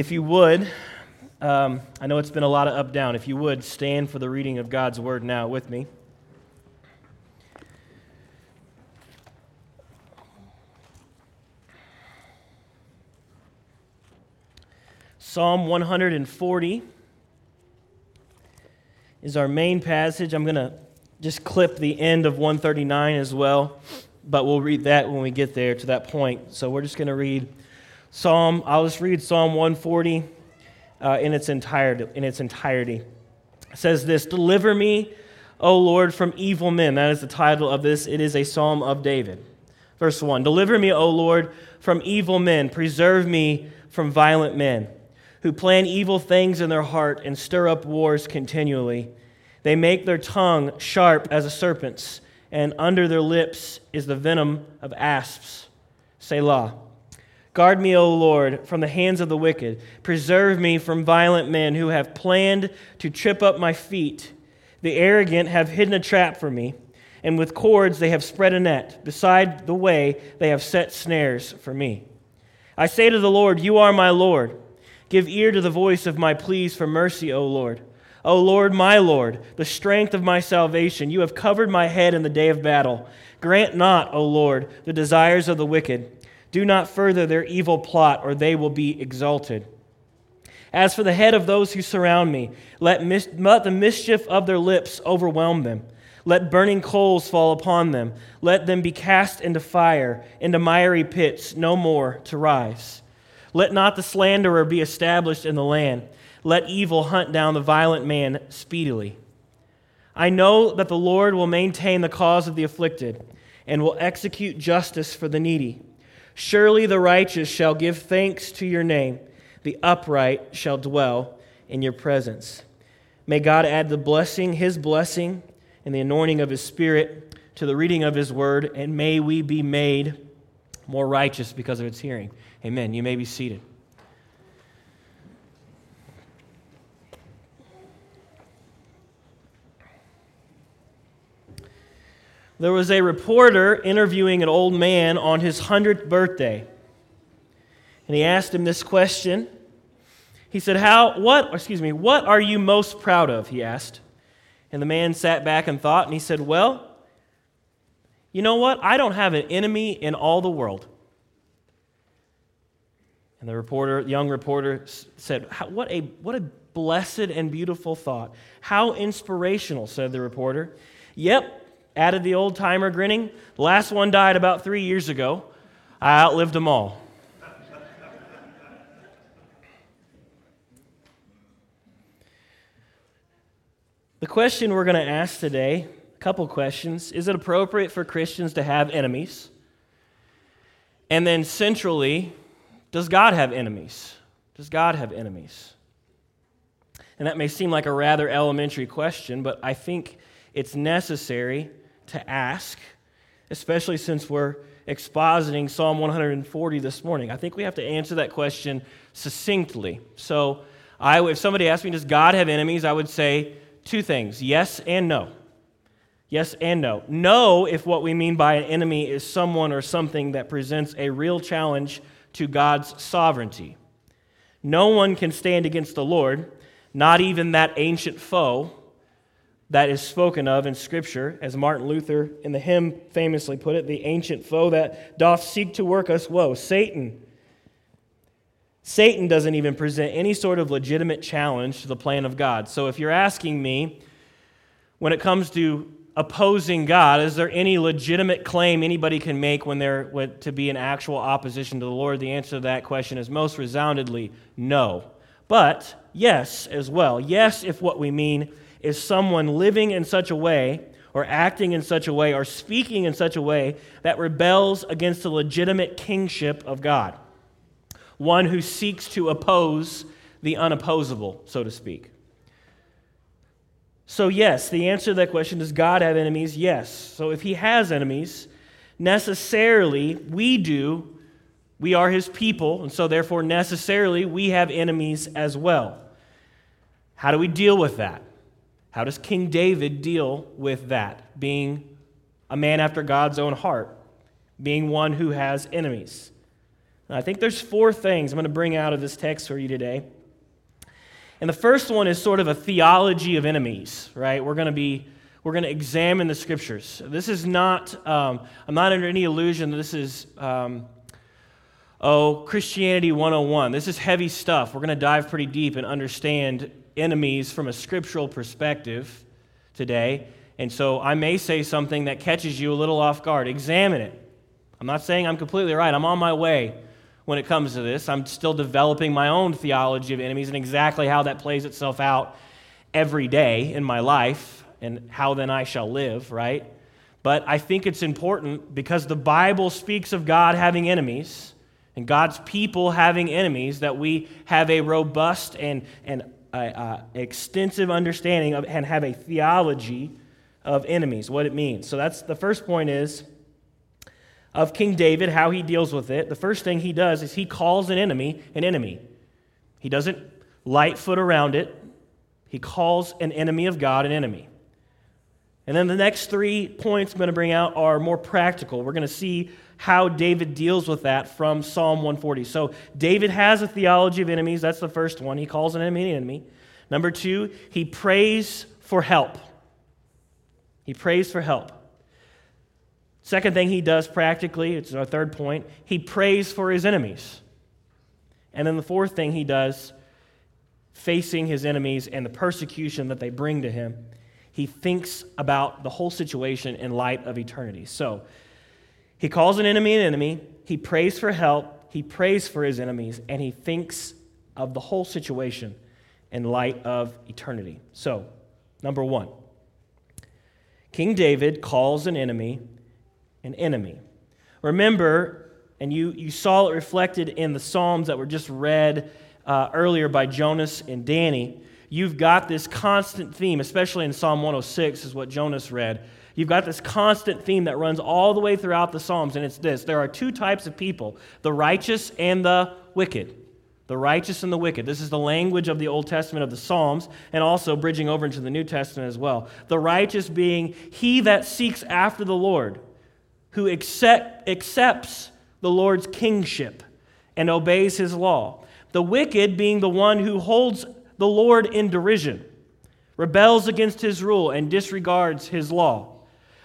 If you would, um, I know it's been a lot of up down. If you would, stand for the reading of God's word now with me. Psalm 140 is our main passage. I'm going to just clip the end of 139 as well, but we'll read that when we get there to that point. So we're just going to read Psalm, I'll just read Psalm 140 uh, in, its entirety, in its entirety. It says this Deliver me, O Lord, from evil men. That is the title of this. It is a psalm of David. Verse 1 Deliver me, O Lord, from evil men. Preserve me from violent men who plan evil things in their heart and stir up wars continually. They make their tongue sharp as a serpent's, and under their lips is the venom of asps. Selah. Guard me, O Lord, from the hands of the wicked. Preserve me from violent men who have planned to trip up my feet. The arrogant have hidden a trap for me, and with cords they have spread a net. Beside the way they have set snares for me. I say to the Lord, You are my Lord. Give ear to the voice of my pleas for mercy, O Lord. O Lord, my Lord, the strength of my salvation, you have covered my head in the day of battle. Grant not, O Lord, the desires of the wicked. Do not further their evil plot, or they will be exalted. As for the head of those who surround me, let, mis- let the mischief of their lips overwhelm them. Let burning coals fall upon them. Let them be cast into fire, into miry pits, no more to rise. Let not the slanderer be established in the land. Let evil hunt down the violent man speedily. I know that the Lord will maintain the cause of the afflicted and will execute justice for the needy. Surely the righteous shall give thanks to your name, the upright shall dwell in your presence. May God add the blessing, his blessing, and the anointing of his spirit to the reading of his word, and may we be made more righteous because of its hearing. Amen. You may be seated. There was a reporter interviewing an old man on his 100th birthday. And he asked him this question. He said, How, what, excuse me, what are you most proud of? He asked. And the man sat back and thought, and he said, Well, you know what? I don't have an enemy in all the world. And the reporter, young reporter said, what a, what a blessed and beautiful thought. How inspirational, said the reporter. Yep, added the old timer, grinning. The last one died about three years ago. I outlived them all. the question we're going to ask today a couple questions. Is it appropriate for Christians to have enemies? And then, centrally, does God have enemies? Does God have enemies? And that may seem like a rather elementary question, but I think it's necessary to ask, especially since we're expositing Psalm 140 this morning. I think we have to answer that question succinctly. So, I, if somebody asked me, does God have enemies? I would say two things yes and no. Yes and no. No, if what we mean by an enemy is someone or something that presents a real challenge to God's sovereignty. No one can stand against the Lord, not even that ancient foe that is spoken of in Scripture, as Martin Luther in the hymn famously put it, the ancient foe that doth seek to work us woe, Satan. Satan doesn't even present any sort of legitimate challenge to the plan of God. So if you're asking me, when it comes to opposing God, is there any legitimate claim anybody can make when they're to be in actual opposition to the Lord? The answer to that question is most resoundingly no. But yes, as well. Yes, if what we mean is someone living in such a way, or acting in such a way, or speaking in such a way that rebels against the legitimate kingship of God. One who seeks to oppose the unopposable, so to speak. So, yes, the answer to that question does God have enemies? Yes. So, if he has enemies, necessarily we do. We are his people, and so therefore, necessarily, we have enemies as well. How do we deal with that? How does King David deal with that? Being a man after God's own heart, being one who has enemies. I think there's four things I'm going to bring out of this text for you today. And the first one is sort of a theology of enemies, right? We're going to be we're going to examine the scriptures. This is not, um, I'm not under any illusion that this is, um, oh, Christianity 101. This is heavy stuff. We're going to dive pretty deep and understand enemies from a scriptural perspective today. And so I may say something that catches you a little off guard. Examine it. I'm not saying I'm completely right. I'm on my way when it comes to this. I'm still developing my own theology of enemies and exactly how that plays itself out every day in my life and how then I shall live, right? But I think it's important because the Bible speaks of God having enemies and God's people having enemies that we have a robust and, and uh, uh, extensive understanding of and have a theology of enemies, what it means. So that's the first point is of King David, how he deals with it. The first thing he does is he calls an enemy an enemy. He doesn't light foot around it. He calls an enemy of God an enemy. And then the next three points I'm going to bring out are more practical. We're going to see how David deals with that from Psalm 140. So, David has a theology of enemies. That's the first one. He calls an enemy an enemy. Number two, he prays for help. He prays for help. Second thing he does practically, it's our third point, he prays for his enemies. And then the fourth thing he does, facing his enemies and the persecution that they bring to him, he thinks about the whole situation in light of eternity. So he calls an enemy an enemy, he prays for help, he prays for his enemies, and he thinks of the whole situation in light of eternity. So, number one, King David calls an enemy an enemy. Remember, and you, you saw it reflected in the Psalms that were just read uh, earlier by Jonas and Danny you've got this constant theme, especially in Psalm 106, is what Jonas read. You've got this constant theme that runs all the way throughout the Psalms, and it's this there are two types of people the righteous and the wicked. The righteous and the wicked. This is the language of the Old Testament of the Psalms, and also bridging over into the New Testament as well. The righteous being he that seeks after the Lord, who accept, accepts the Lord's kingship and obeys his law. The wicked being the one who holds the Lord in derision, rebels against his rule, and disregards his law.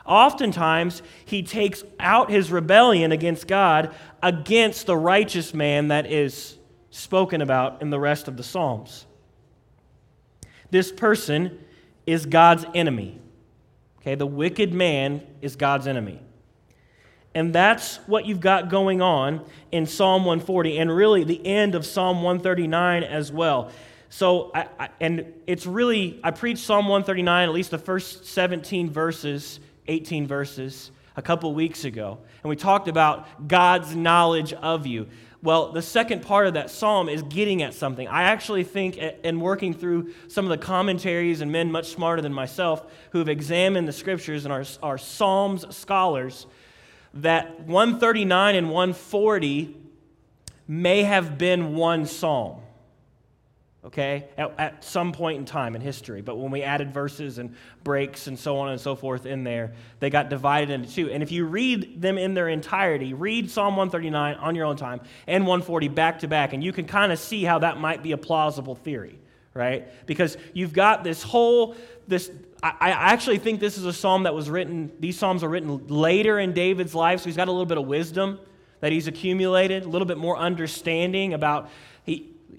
Oftentimes, he takes out his rebellion against God against the righteous man that is spoken about in the rest of the Psalms. This person is God's enemy. Okay, the wicked man is God's enemy. And that's what you've got going on in Psalm 140 and really the end of Psalm 139 as well. So, I, I, and it's really, I preached Psalm 139, at least the first 17 verses, 18 verses, a couple weeks ago. And we talked about God's knowledge of you. Well, the second part of that psalm is getting at something. I actually think, in working through some of the commentaries and men much smarter than myself who have examined the scriptures and are, are Psalms scholars, that 139 and 140 may have been one psalm okay, at, at, some point in time in history. But when we added verses and breaks and so on and so forth in there, they got divided into two. And if you read them in their entirety, read Psalm 139 on your own time and 140 back to back, and you can kind of see how that might be a plausible theory, right? Because you've got this whole, this. I, actually think this is a psalm that was written, these psalms are written later in David's life, so he's got a little bit of wisdom that he's accumulated, a little bit more understanding about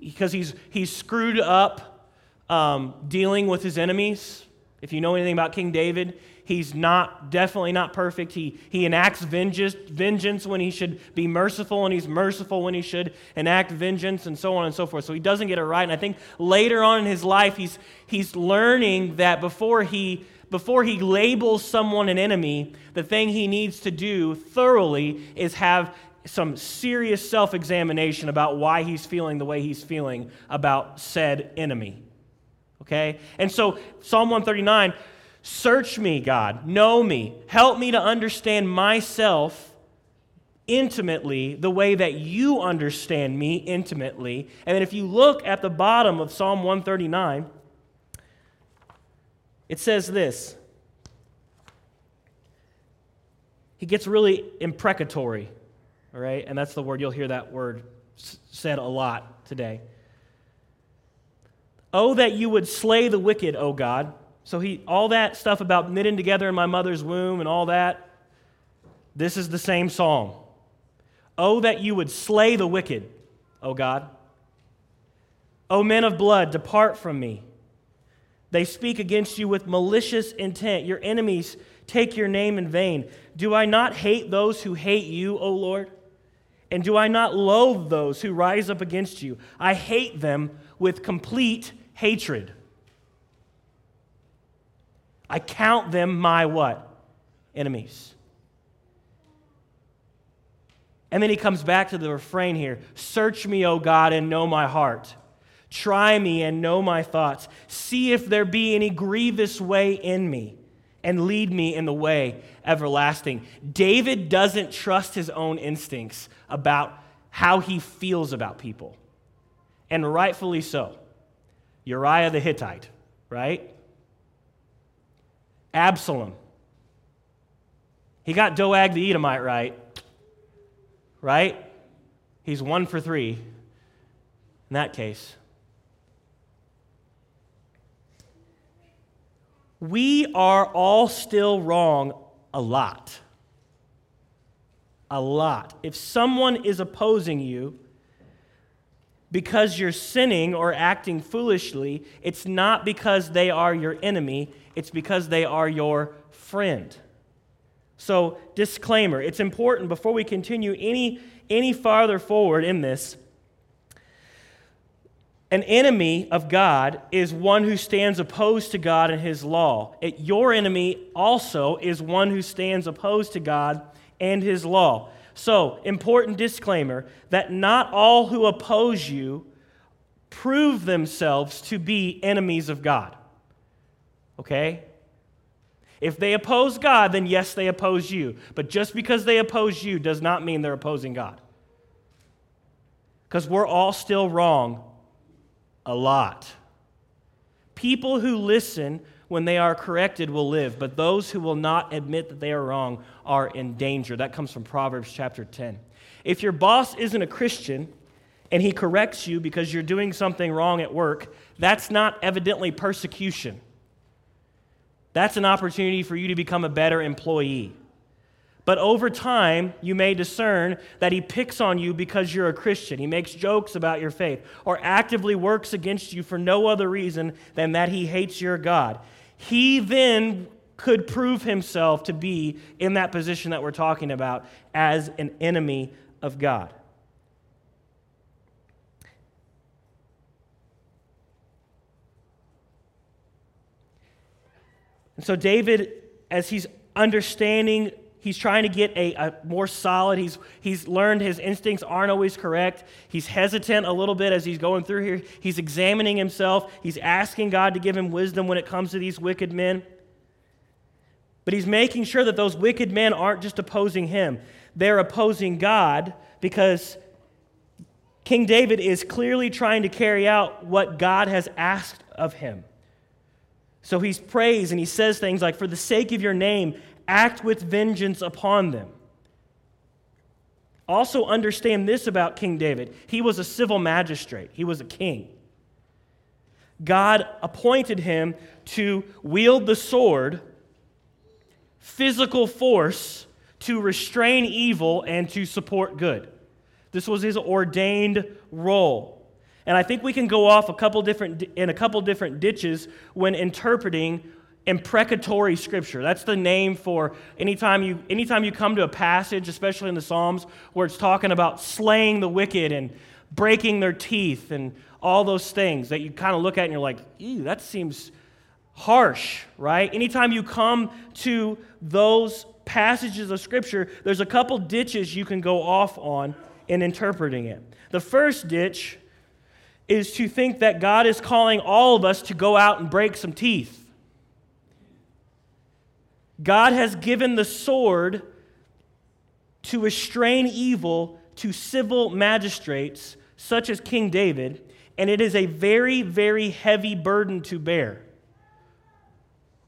because he's, he's screwed up um, dealing with his enemies. If you know anything about King David, he's not definitely not perfect. He, he enacts vengeance, vengeance when he should be merciful, and he's merciful when he should enact vengeance, and so on and so forth. So he doesn't get it right. And I think later on in his life, he's, he's learning that before he before he labels someone an enemy, the thing he needs to do thoroughly is have some serious self examination about why he's feeling the way he's feeling about said enemy. Okay? And so, Psalm 139 search me, God, know me, help me to understand myself intimately the way that you understand me intimately. And then, if you look at the bottom of Psalm 139, it says this. He gets really imprecatory All right? And that's the word, you'll hear that word said a lot today. Oh, that you would slay the wicked, O God. So he all that stuff about knitting together in my mother's womb and all that, this is the same psalm. Oh, that you would slay the wicked, O God. O men of blood, depart from me. They speak against you with malicious intent. Your enemies take your name in vain. Do I not hate those who hate you, O Lord? And do I not loathe those who rise up against you? I hate them with complete hatred. I count them my what? Enemies. And then he comes back to the refrain here Search me, O God, and know my heart. Try me and know my thoughts. See if there be any grievous way in me, and lead me in the way everlasting. David doesn't trust his own instincts about how he feels about people, and rightfully so. Uriah the Hittite, right? Absalom. He got Doeg the Edomite right, right? He's one for three in that case. We are all still wrong a lot. A lot. If someone is opposing you because you're sinning or acting foolishly, it's not because they are your enemy, it's because they are your friend. So, disclaimer it's important before we continue any, any farther forward in this an enemy of God is one who stands opposed to God and his law. Your enemy also is one who stands opposed to God and his law. So, important disclaimer that not all who oppose you prove themselves to be enemies of God. Okay? If they oppose God, then yes, they oppose you. But just because they oppose you does not mean they're opposing God. Because we're all still wrong a lot. People who listen when they are corrected will live, but those who will not admit that they are wrong are in danger. That comes from Proverbs chapter 10. If your boss isn't a Christian and he corrects you because you're doing something wrong at work, that's not evidently persecution. That's an opportunity for you to become a better employee. But over time, you may discern that he picks on you because you're a Christian. He makes jokes about your faith or actively works against you for no other reason than that he hates your God. He then could prove himself to be in that position that we're talking about as an enemy of God. And so, David, as he's understanding He's trying to get a, a, more solid. He's, he's learned his instincts aren't always correct. He's hesitant a little bit as he's going through here. He's examining himself. He's asking God to give him wisdom when it comes to these wicked men. But he's making sure that those wicked men aren't just opposing him, they're opposing God because King David is clearly trying to carry out what God has asked of him. So he prays and he says things like, For the sake of your name, act with vengeance upon them. Also, understand this about King David he was a civil magistrate, he was a king. God appointed him to wield the sword, physical force, to restrain evil and to support good. This was his ordained role. And I think we can go off a couple different in a couple different ditches when interpreting imprecatory scripture. That's the name for anytime you, anytime you come to a passage, especially in the Psalms, where it's talking about slaying the wicked and breaking their teeth and all those things that you kind of look at and you're like, ew, that seems harsh, right? Anytime you come to those passages of scripture, there's a couple ditches you can go off on in interpreting it. The first ditch is to think that God is calling all of us to go out and break some teeth. God has given the sword to restrain evil to civil magistrates, such as King David, and it is a very, very heavy burden to bear.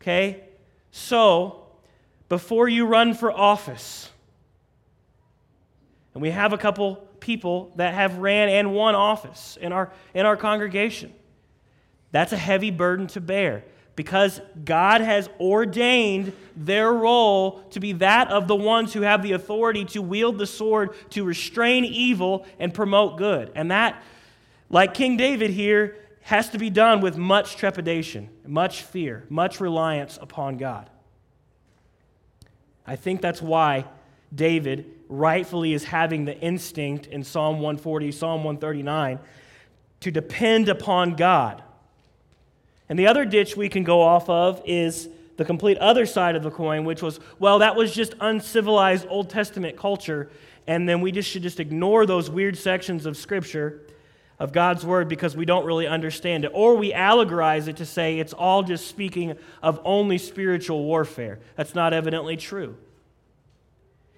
Okay? So, before you run for office, And we have a couple people that have ran and won office in our, in our congregation. That's a heavy burden to bear because God has ordained their role to be that of the ones who have the authority to wield the sword to restrain evil and promote good. And that, like King David here, has to be done with much trepidation, much fear, much reliance upon God. I think that's why David rightfully is having the instinct in Psalm 140, Psalm 139 to depend upon God and the other ditch we can go off of is the complete other side of the coin, which was, well, that was just uncivilized Old Testament culture, and then we just should just ignore those weird sections of Scripture, of God's Word, because we don't really understand it. Or we allegorize it to say it's all just speaking of only spiritual warfare. That's not evidently true.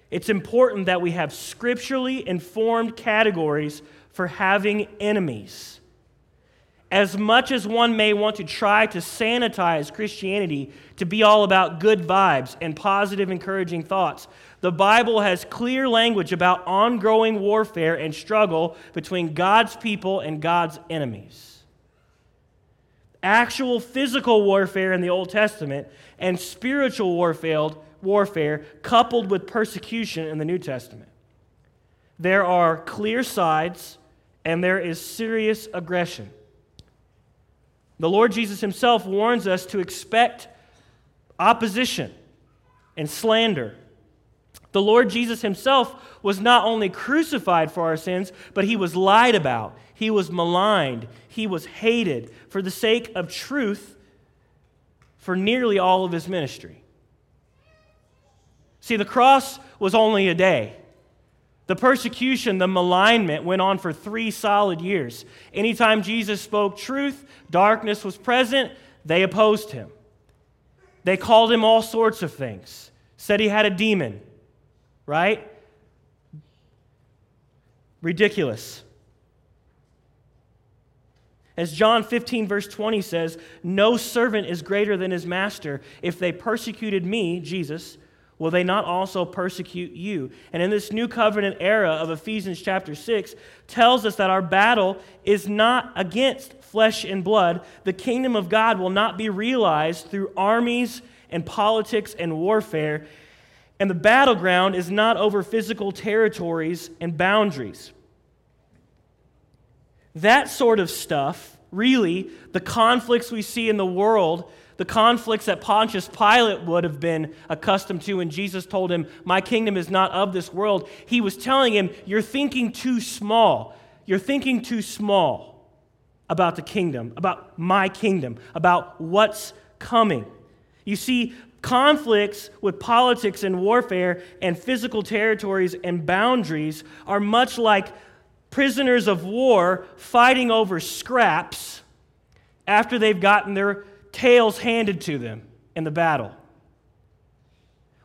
It's important that we have scripturally informed categories for having enemies. As much as one may want to try to sanitize Christianity to be all about good vibes and positive, encouraging thoughts, the Bible has clear language about ongoing warfare and struggle between God's people and God's enemies. Actual physical warfare in the Old Testament and spiritual warfare, coupled with persecution in the New Testament. There are clear sides and there is serious aggression. The Lord Jesus himself warns us to expect opposition and slander. The Lord Jesus himself was not only crucified for our sins, but he was lied about, he was maligned, he was hated for the sake of truth for nearly all of his ministry. See, the cross was only a day. The persecution, the malignment went on for three solid years. Anytime Jesus spoke truth, darkness was present, they opposed him. They called him all sorts of things, said he had a demon, right? Ridiculous. As John 15, verse 20 says, No servant is greater than his master. If they persecuted me, Jesus, will they not also persecute you? And in this new covenant era of Ephesians chapter 6 tells us that our battle is not against flesh and blood. The kingdom of God will not be realized through armies and politics and warfare. And the battleground is not over physical territories and boundaries. That sort of stuff, really, the conflicts we see in the world the conflicts that Pontius Pilate would have been accustomed to when Jesus told him, My kingdom is not of this world. He was telling him, You're thinking too small. You're thinking too small about the kingdom, about my kingdom, about what's coming. You see, conflicts with politics and warfare and physical territories and boundaries are much like prisoners of war fighting over scraps after they've gotten their tails handed to them in the battle.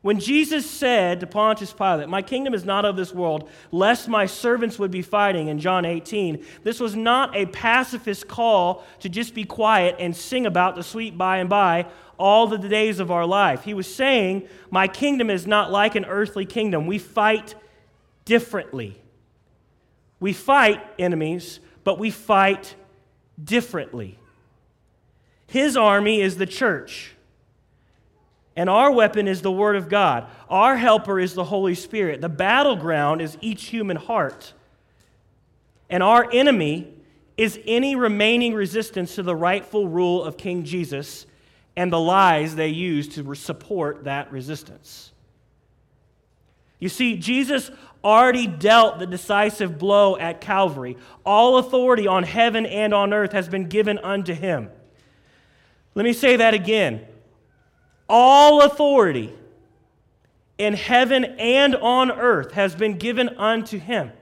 When Jesus said to Pontius Pilate, My kingdom is not of this world, lest my servants would be fighting, in John 18, this was not a pacifist call to just be quiet and sing about the sweet by and by all the days of our life. He was saying, My kingdom is not like an earthly kingdom. We fight differently. We fight enemies, but we fight differently. His army is the church. And our weapon is the Word of God. Our helper is the Holy Spirit. The battleground is each human heart. And our enemy is any remaining resistance to the rightful rule of King Jesus and the lies they use to support that resistance. You see, Jesus already dealt the decisive blow at Calvary. All authority on heaven and on earth has been given unto him. Let me say that again. All authority in heaven and on earth has been given unto him.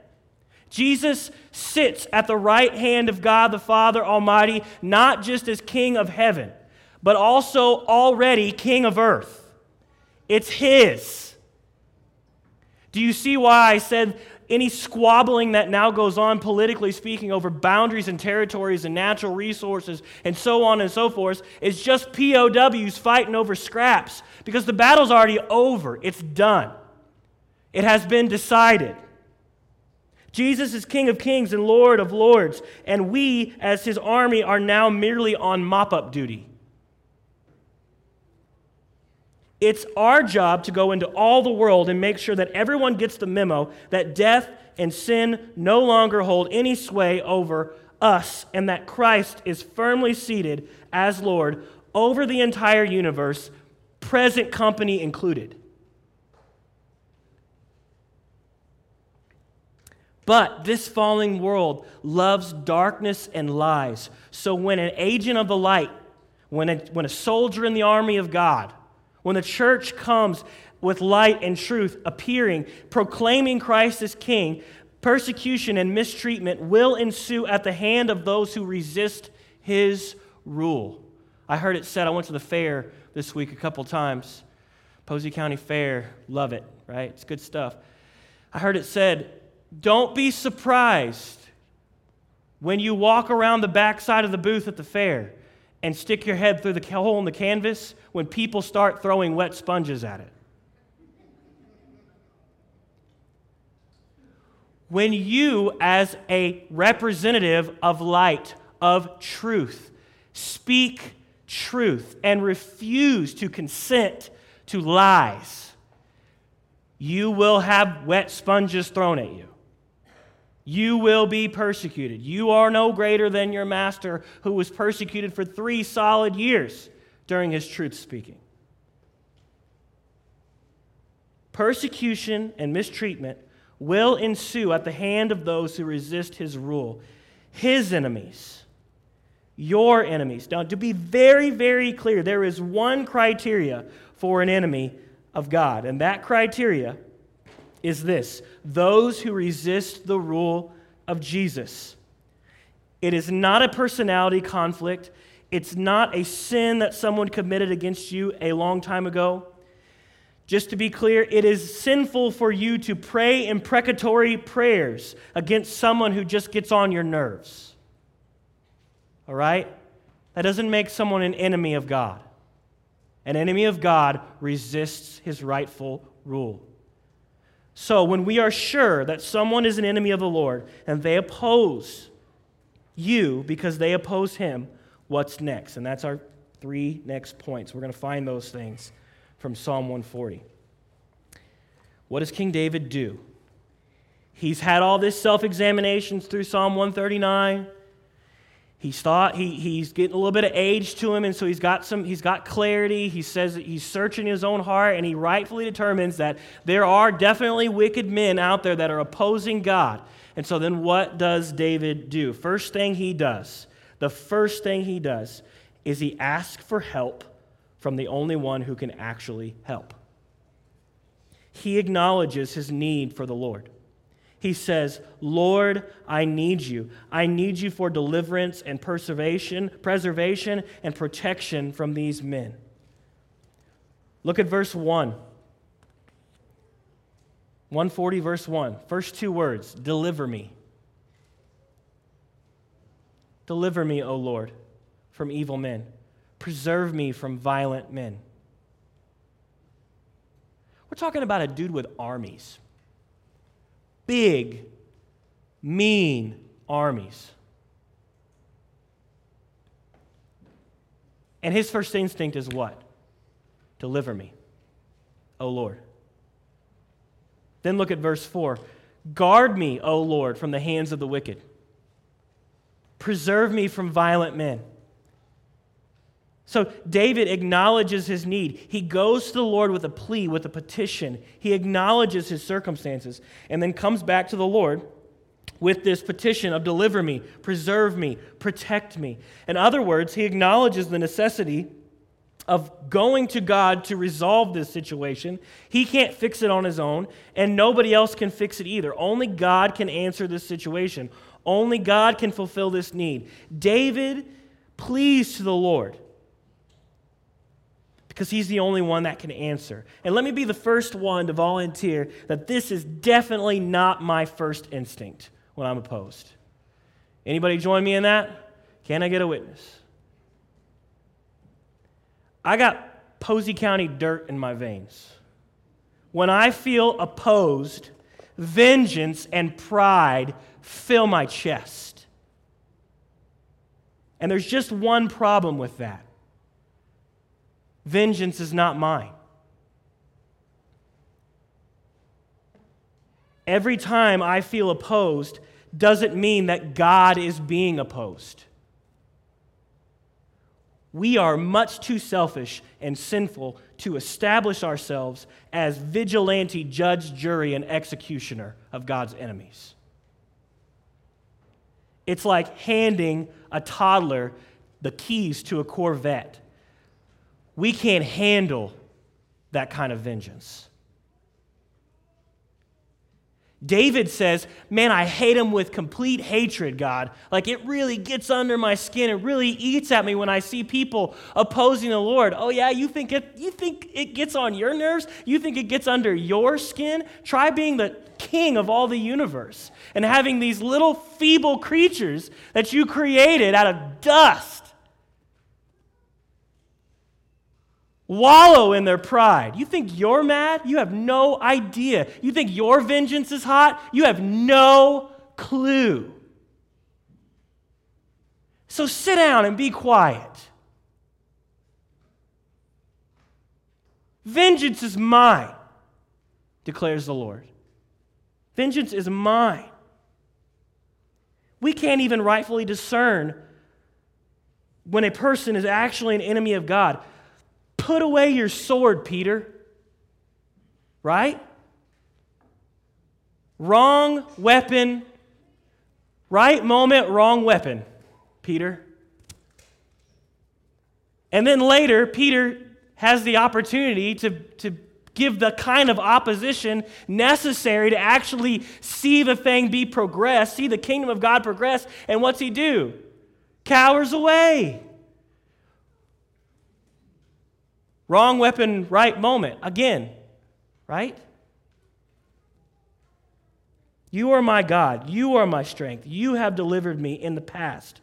Jesus sits at the right hand of God the Father Almighty, not just as King of heaven, but also already King of earth. It's His. Do you see why I said any squabbling that now goes on, politically speaking, over boundaries and territories and natural resources and so on and so forth, is just POWs fighting over scraps because the battle's already over. It's done, it has been decided. Jesus is King of kings and Lord of lords, and we, as his army, are now merely on mop up duty. It's our job to go into all the world and make sure that everyone gets the memo that death and sin no longer hold any sway over us, and that Christ is firmly seated as Lord over the entire universe, present company included. But this falling world loves darkness and lies. So when an agent of the light, when a, when a soldier in the army of God, when the church comes with light and truth appearing, proclaiming Christ as king, persecution and mistreatment will ensue at the hand of those who resist his rule. I heard it said, I went to the fair this week a couple times. Posey County Fair, love it, right? It's good stuff. I heard it said, don't be surprised when you walk around the backside of the booth at the fair and stick your head through the hole in the canvas when people start throwing wet sponges at it. When you, as a representative of light, of truth, speak truth and refuse to consent to lies, you will have wet sponges thrown at you. You will be persecuted. You are no greater than your master who was persecuted for three solid years during his truth speaking. Persecution and mistreatment will ensue at the hand of those who resist his rule, his enemies, your enemies. Now, to be very, very clear, there is one criteria for an enemy of God, and that criteria is this those who resist the rule of Jesus. It is not a personality conflict. It's not a sin that someone committed against you a long time ago. Just to be clear, it is sinful for you to pray imprecatory prayers against someone who just gets on your nerves. All right? That doesn't make someone an enemy of God. An enemy of God resists his rightful rule. So, when we are sure that someone is an enemy of the Lord and they oppose you because they oppose him, what's next? And that's our three next points. We're going to find those things from Psalm 140. What does King David do? He's had all this self examinations through Psalm 139. He's thought he, he's getting a little bit of age to him, and so he's got some he's got clarity. He says he's searching his own heart, and he rightfully determines that there are definitely wicked men out there that are opposing God. And so then what does David do? First thing he does, the first thing he does is he asks for help from the only one who can actually help. He acknowledges his need for the Lord he says, Lord, I need you. I need you for deliverance and preservation, preservation and protection from these men. Look at verse 1. 140, verse 1. First two words deliver me. Deliver me, O Lord, from evil men. Preserve me from violent men. We're talking about a dude with armies big, mean armies. And his first instinct is what? Deliver me, O Lord. Then look at verse 4 Guard me, O Lord, from the hands of the wicked. Preserve me from violent men. So David acknowledges his need. He goes to the Lord with a plea, with a petition. He acknowledges his circumstances and then comes back to the Lord with this petition of deliver me, preserve me, protect me. In other words, he acknowledges the necessity of going to God to resolve this situation. He can't fix it on his own, and nobody else can fix it either. Only God can answer this situation. Only God can fulfill this need. David pleads to the Lord because he's the only one that can answer. And let me be the first one to volunteer that this is definitely not my first instinct when I'm opposed. Anybody join me in that? Can I get a witness? I got Posey County dirt in my veins. When I feel opposed, vengeance and pride fill my chest. And there's just one problem with that vengeance is not mine. Every time I feel opposed doesn't mean that God is being opposed. We are much too selfish and sinful to establish ourselves as vigilante judge, jury, and executioner of God's enemies. It's like handing a toddler the keys to a Corvette. We can't handle that kind of vengeance. David says, Man, I hate him with complete hatred, God. Like it really gets under my skin. It really eats at me when I see people opposing the Lord. Oh, yeah, you think it, you think it gets on your nerves? You think it gets under your skin? Try being the king of all the universe and having these little feeble creatures that you created out of dust wallow in their pride. You think you're mad? You have no idea. You think your vengeance is hot? You have no clue. So sit down and be quiet. Vengeance is mine, declares the Lord. Vengeance is mine. We can't even rightfully discern when a person is actually an enemy of God. Put away your sword, Peter. Right? Wrong weapon, right moment, wrong weapon, Peter. And then later, Peter has the opportunity to, to give the kind of opposition necessary to actually see the thing be progressed, see the kingdom of God progress. And what's he do? Cowers away. Wrong weapon, right moment. Again, right? You are my God. You are my strength. You have delivered me in the past.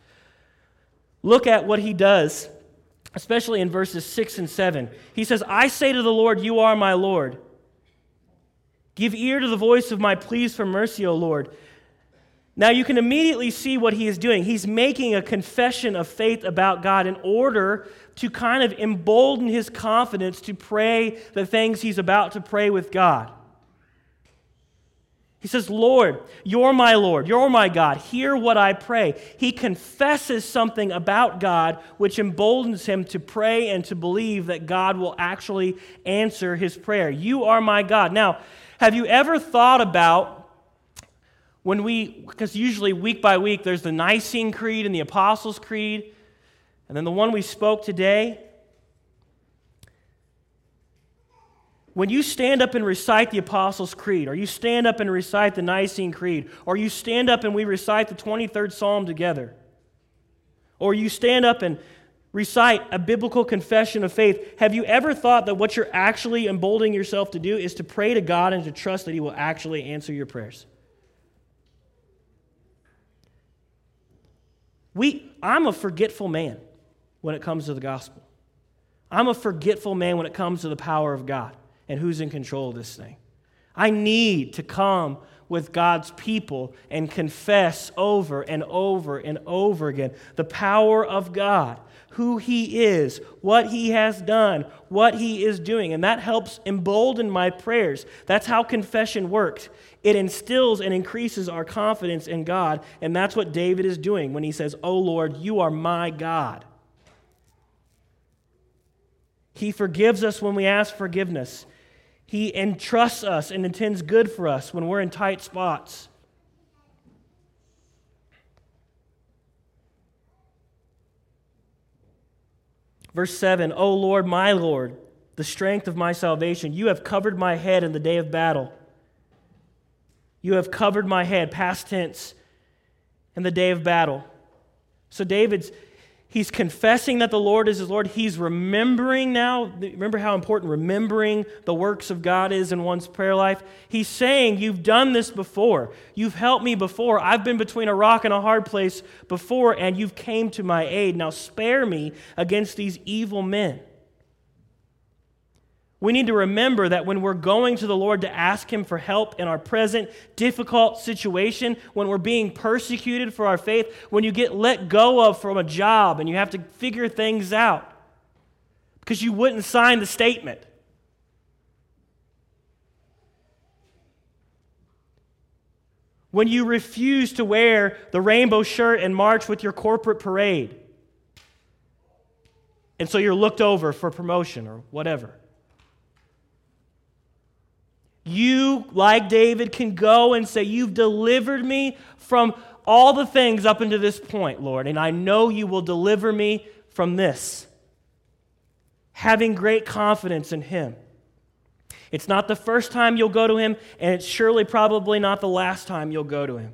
Look at what he does, especially in verses 6 and 7. He says, I say to the Lord, You are my Lord. Give ear to the voice of my pleas for mercy, O Lord. Now you can immediately see what he is doing. He's making a confession of faith about God in order to kind of embolden his confidence to pray the things he's about to pray with God. He says, Lord, you're my Lord, you're my God, hear what I pray. He confesses something about God which emboldens him to pray and to believe that God will actually answer his prayer. You are my God. Now, have you ever thought about when we, because usually week by week there's the Nicene Creed and the Apostles' Creed, and then the one we spoke today. When you stand up and recite the Apostles' Creed, or you stand up and recite the Nicene Creed, or you stand up and we recite the 23rd Psalm together, or you stand up and recite a biblical confession of faith, have you ever thought that what you're actually emboldening yourself to do is to pray to God and to trust that He will actually answer your prayers? We, I'm a forgetful man when it comes to the gospel. I'm a forgetful man when it comes to the power of God and who's in control of this thing. I need to come with God's people and confess over and over and over again the power of God, who He is, what He has done, what He is doing. And that helps embolden my prayers. That's how confession works. It instills and increases our confidence in God. And that's what David is doing when he says, Oh Lord, you are my God. He forgives us when we ask forgiveness. He entrusts us and intends good for us when we're in tight spots. Verse 7 O Lord, my Lord, the strength of my salvation, you have covered my head in the day of battle. You have covered my head, past tense, in the day of battle. So David's he's confessing that the Lord is his Lord. He's remembering now. Remember how important remembering the works of God is in one's prayer life? He's saying, You've done this before. You've helped me before. I've been between a rock and a hard place before, and you've came to my aid. Now spare me against these evil men. We need to remember that when we're going to the Lord to ask Him for help in our present difficult situation, when we're being persecuted for our faith, when you get let go of from a job and you have to figure things out because you wouldn't sign the statement. When you refuse to wear the rainbow shirt and march with your corporate parade. And so you're looked over for promotion or whatever. You, like David, can go and say, You've delivered me from all the things up until this point, Lord, and I know you will deliver me from this. Having great confidence in Him. It's not the first time you'll go to Him, and it's surely probably not the last time you'll go to Him.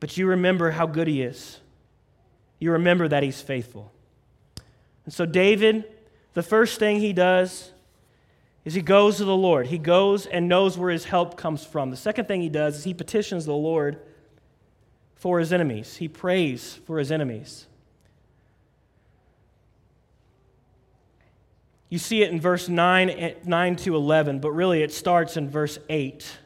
But you remember how good He is. You remember that He's faithful. And so, David the first thing he does is he goes to the Lord. He goes and knows where his help comes from. The second thing he does is he petitions the Lord for his enemies. He prays for his enemies. You see it in verse 9, 9 to 11, but really it starts in verse 8.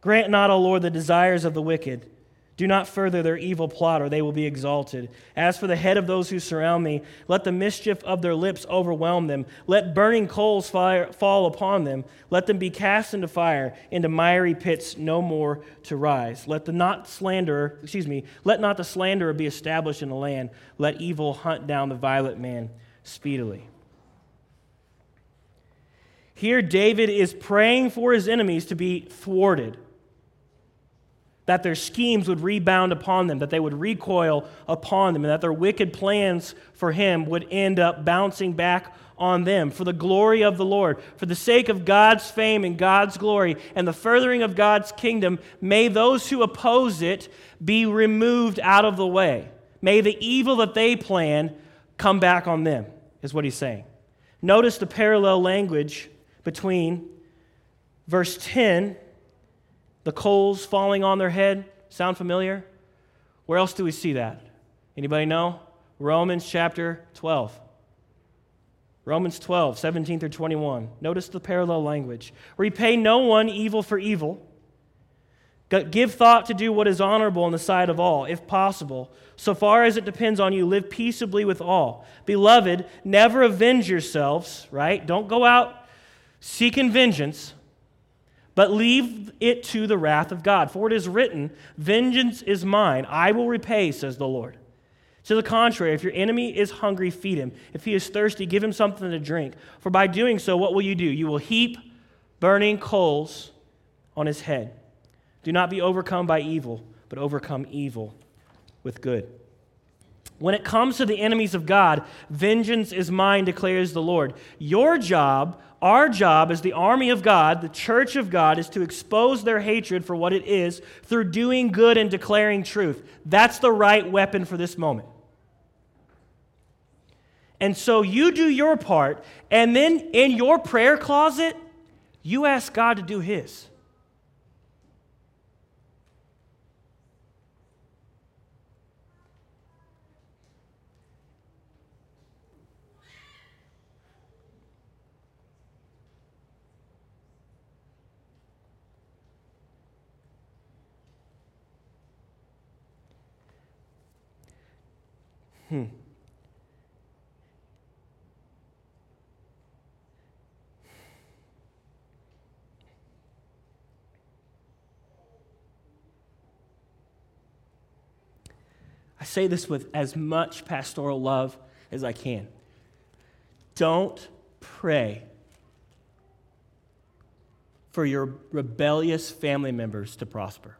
Grant not, O Lord, the desires of the wicked do not further their evil plot, or they will be exalted. As for the head of those who surround me, let the mischief of their lips overwhelm them. Let burning coals fire, fall upon them. Let them be cast into fire, into miry pits, no more to rise. Let the not slanderer, excuse me, let not the slanderer be established in the land. Let evil hunt down the violent man speedily. Here, David is praying for his enemies to be thwarted that their schemes would rebound upon them, that they would recoil upon them, and that their wicked plans for him would end up bouncing back on them. For the glory of the Lord, for the sake of God's fame and God's glory, and the furthering of God's kingdom, may those who oppose it be removed out of the way. May the evil that they plan come back on them, is what he's saying. Notice the parallel language between verse 10 the coals falling on their head. Sound familiar? Where else do we see that? Anybody know? Romans chapter 12. Romans 12, 17 through 21. Notice the parallel language. Repay no one evil for evil. Give thought to do what is honorable in the sight of all, if possible. So far as it depends on you, live peaceably with all. Beloved, never avenge yourselves, right? Don't go out seeking vengeance but leave it to the wrath of God. For it is written, Vengeance is mine, I will repay, says the Lord. To the contrary, if your enemy is hungry, feed him. If he is thirsty, give him something to drink. For by doing so, what will you do? You will heap burning coals on his head. Do not be overcome by evil, but overcome evil with good. When it comes to the enemies of God, vengeance is mine, declares the Lord. Your job our job as the army of God, the church of God, is to expose their hatred for what it is through doing good and declaring truth. That's the right weapon for this moment. And so you do your part, and then in your prayer closet, you ask God to do His. Hmm. I say this with as much pastoral love as I can. Don't pray for your rebellious family members to prosper.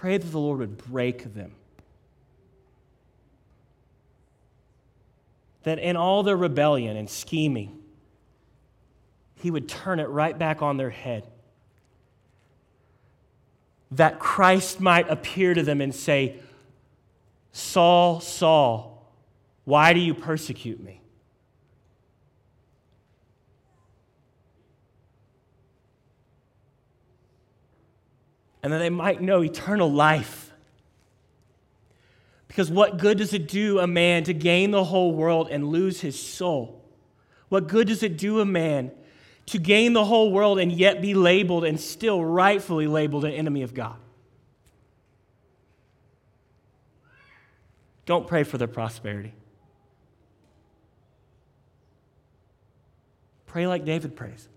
Pray that the Lord would break them. That in all their rebellion and scheming, He would turn it right back on their head. That Christ might appear to them and say, Saul, Saul, why do you persecute me? And that they might know eternal life. Because what good does it do a man to gain the whole world and lose his soul? What good does it do a man to gain the whole world and yet be labeled and still rightfully labeled an enemy of God? Don't pray for their prosperity. Pray like David prays.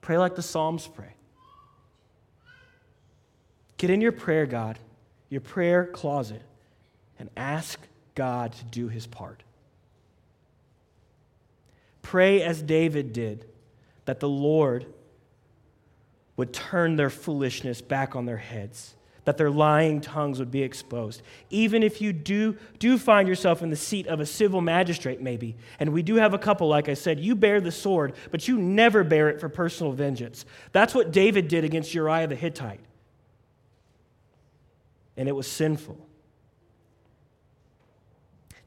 Pray like the Psalms pray. Get in your prayer, God, your prayer closet, and ask God to do his part. Pray as David did that the Lord would turn their foolishness back on their heads that their lying tongues would be exposed. Even if you do, do find yourself in the seat of a civil magistrate, maybe, and we do have a couple, like I said, you bear the sword, but you never bear it for personal vengeance. That's what David did against Uriah the Hittite. And it was sinful.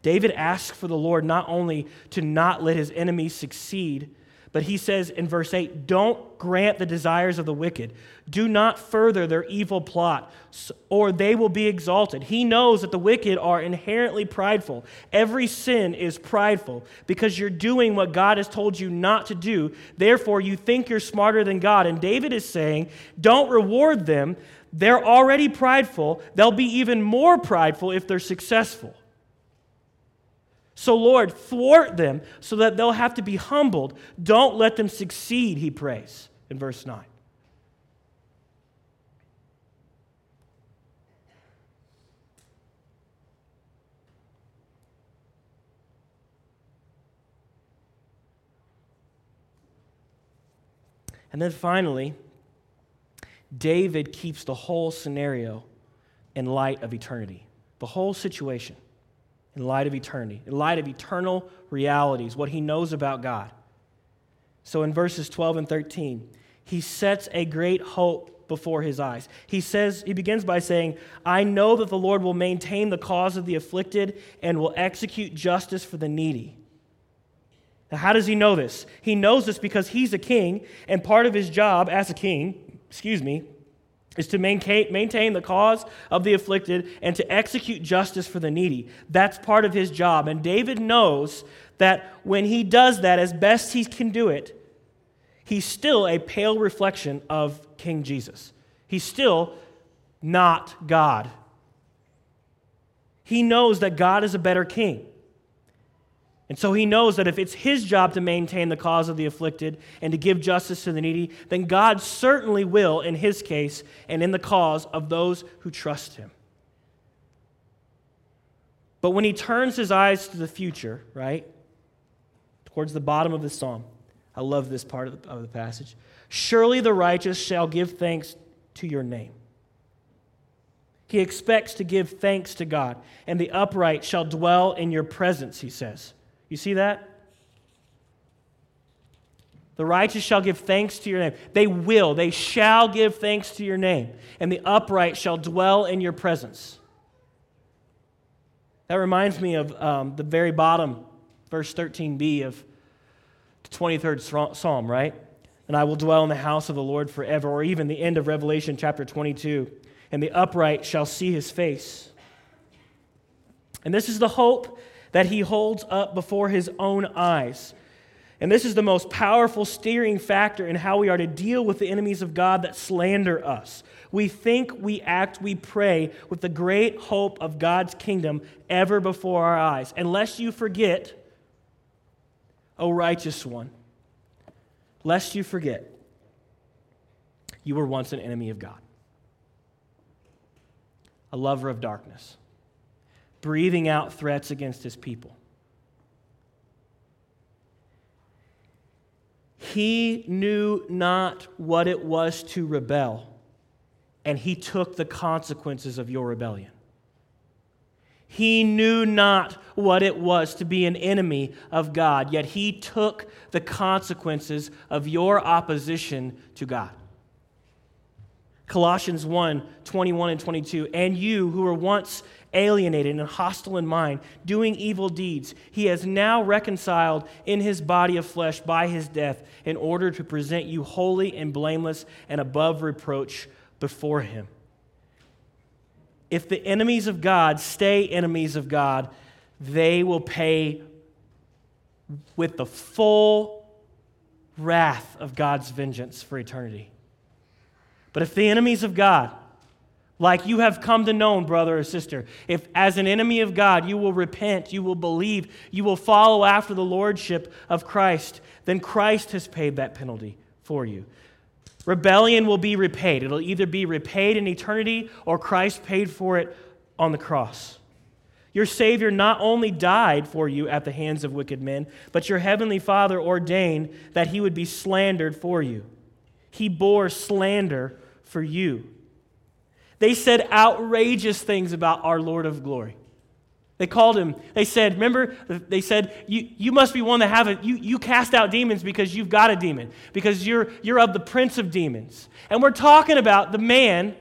David asked for the Lord not only to not let his enemies succeed, but he says in verse 8, Don't grant the desires of the wicked. Do not further their evil plot, or they will be exalted. He knows that the wicked are inherently prideful. Every sin is prideful because you're doing what God has told you not to do. Therefore, you think you're smarter than God. And David is saying, Don't reward them. They're already prideful. They'll be even more prideful if they're successful. So, Lord, thwart them so that they'll have to be humbled. Don't let them succeed, he prays in verse 9. And then finally, David keeps the whole scenario in light of eternity, the whole situation in light of eternity, in light of eternal realities, what he knows about God. So in verses 12 and 13, he sets a great hope before his eyes. He says, he begins by saying, I know that the Lord will maintain the cause of the afflicted and will execute justice for the needy. Now, how does he know this? He knows this because he's a king, and part of his job as a king, excuse me, is to maintain the cause of the afflicted and to execute justice for the needy. That's part of his job. And David knows that when he does that as best he can do it, he's still a pale reflection of King Jesus. He's still not God. He knows that God is a better king. And so he knows that if it's his job to maintain the cause of the afflicted and to give justice to the needy, then God certainly will in his case and in the cause of those who trust him. But when he turns his eyes to the future, right, towards the bottom of the psalm, I love this part of the, of the passage. Surely the righteous shall give thanks to your name. He expects to give thanks to God, and the upright shall dwell in your presence, he says. You see that? The righteous shall give thanks to your name. They will, they shall give thanks to your name, and the upright shall dwell in your presence. That reminds me of um, the very bottom, verse 13b of the 23rd Psalm, right? And I will dwell in the house of the Lord forever, or even the end of Revelation chapter 22. And the upright shall see his face. And this is the hope that he holds up before his own eyes. And this is the most powerful steering factor in how we are to deal with the enemies of God that slander us. We think, we act, we pray with the great hope of God's kingdom ever before our eyes. Unless you forget, O righteous one, lest you forget, you were once an enemy of God, a lover of darkness breathing out threats against his people. He knew not what it was to rebel, and he took the consequences of your rebellion. He knew not what it was to be an enemy of God, yet he took the consequences of your opposition to God. Colossians 1 21 and 22. And you who were once alienated and hostile in mind, doing evil deeds, he has now reconciled in his body of flesh by his death in order to present you holy and blameless and above reproach before him. If the enemies of God stay enemies of God, they will pay with the full wrath of God's vengeance for eternity. But if the enemies of God, like you have come to know, brother or sister, if as an enemy of God you will repent, you will believe, you will follow after the lordship of Christ, then Christ has paid that penalty for you. Rebellion will be repaid. It'll either be repaid in eternity or Christ paid for it on the cross. Your Savior not only died for you at the hands of wicked men, but your heavenly Father ordained that he would be slandered for you. He bore slander for you. They said outrageous things about our Lord of glory. They called him, they said, remember, they said, you, you must be one that have it. You, you cast out demons because you've got a demon, because you're, you're of the prince of demons. And we're talking about the man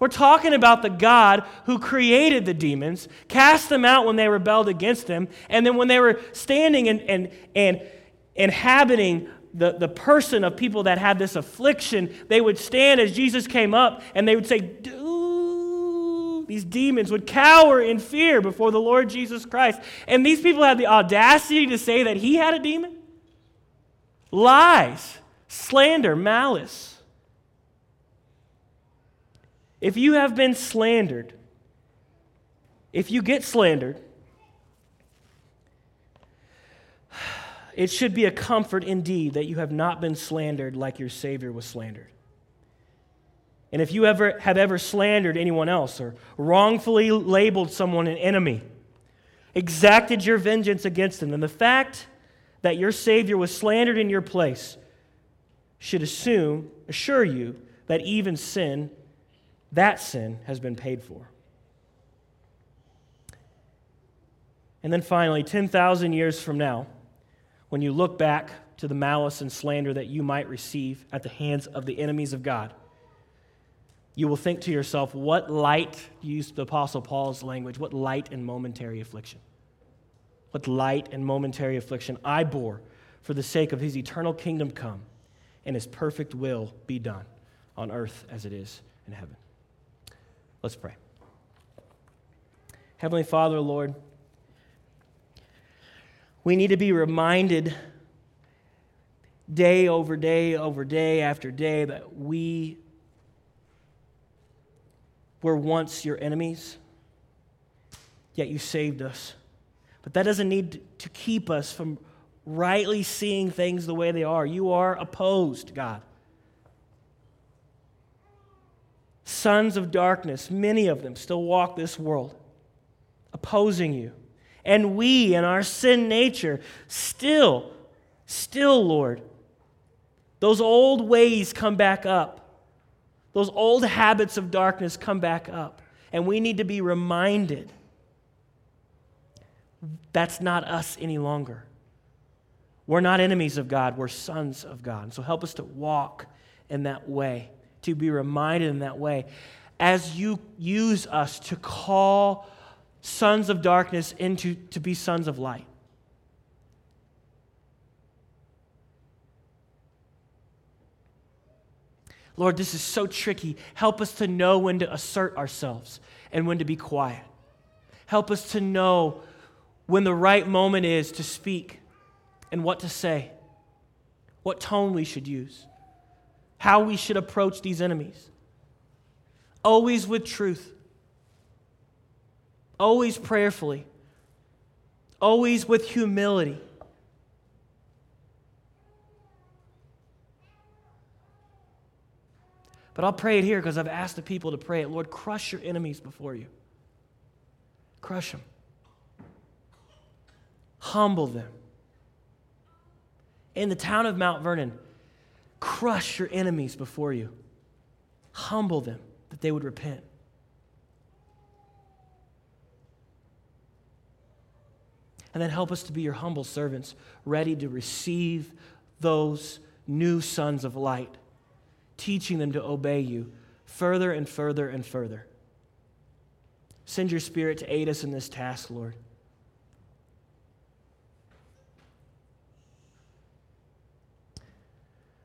we're talking about the God who created the demons, cast them out when they rebelled against him, and then when they were standing and, and, and inhabiting the, the person of people that had this affliction, they would stand as Jesus came up and they would say, these demons would cower in fear before the Lord Jesus Christ. And these people had the audacity to say that he had a demon? Lies, slander, malice. If you have been slandered, if you get slandered, it should be a comfort indeed that you have not been slandered like your Savior was slandered. And if you ever have ever slandered anyone else or wrongfully labeled someone an enemy, exacted your vengeance against them, then the fact that your Savior was slandered in your place should assume, assure you that even sin that sin has been paid for. And then finally, 10,000 years from now, when you look back to the malice and slander that you might receive at the hands of the enemies of God, you will think to yourself, what light, use the Apostle Paul's language, what light and momentary affliction. What light and momentary affliction I bore for the sake of his eternal kingdom come and his perfect will be done on earth as it is in heaven. Let's pray. Heavenly Father, Lord, we need to be reminded day over day over day after day that we were once your enemies, yet you saved us. But that doesn't need to keep us from rightly seeing things the way they are. You are opposed, God. sons of darkness, many of them still walk this world, opposing you. And we, in our sin nature, still, still, Lord, those old ways come back up. Those old habits of darkness come back up. And we need to be reminded that's not us any longer. We're not enemies of God, we're sons of God. So help us to walk in that way to be reminded in that way as you use us to call sons of darkness into to be sons of light. Lord, this is so tricky. Help us to know when to assert ourselves and when to be quiet. Help us to know when the right moment is to speak and what to say, what tone we should use how we should approach these enemies. Always with truth, always prayerfully, always with humility. But I'll pray it here because I've asked the people to pray it. Lord, crush your enemies before you. Crush them. Humble them. In the town of Mount Vernon, Crush your enemies before you. Humble them that they would repent. And then help us to be your humble servants, ready to receive those new sons of light, teaching them to obey you further and further and further. Send your spirit to aid us in this task, Lord.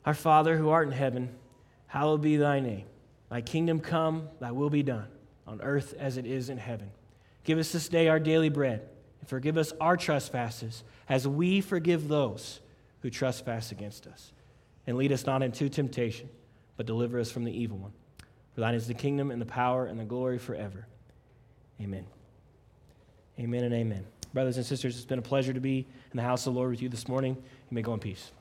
Our Father who art in heaven, hallowed be thy name. Thy kingdom come, thy will be done, on earth as it is in heaven. Give us this day our daily bread, and forgive us our trespasses, as we forgive those who trespass against us. And lead us not into temptation, but deliver us from the evil one. For thine is the kingdom, and the power, and the glory forever. Amen. Amen and amen. Brothers and sisters, it's been a pleasure to be in the house of the Lord with you this morning. You may go in peace.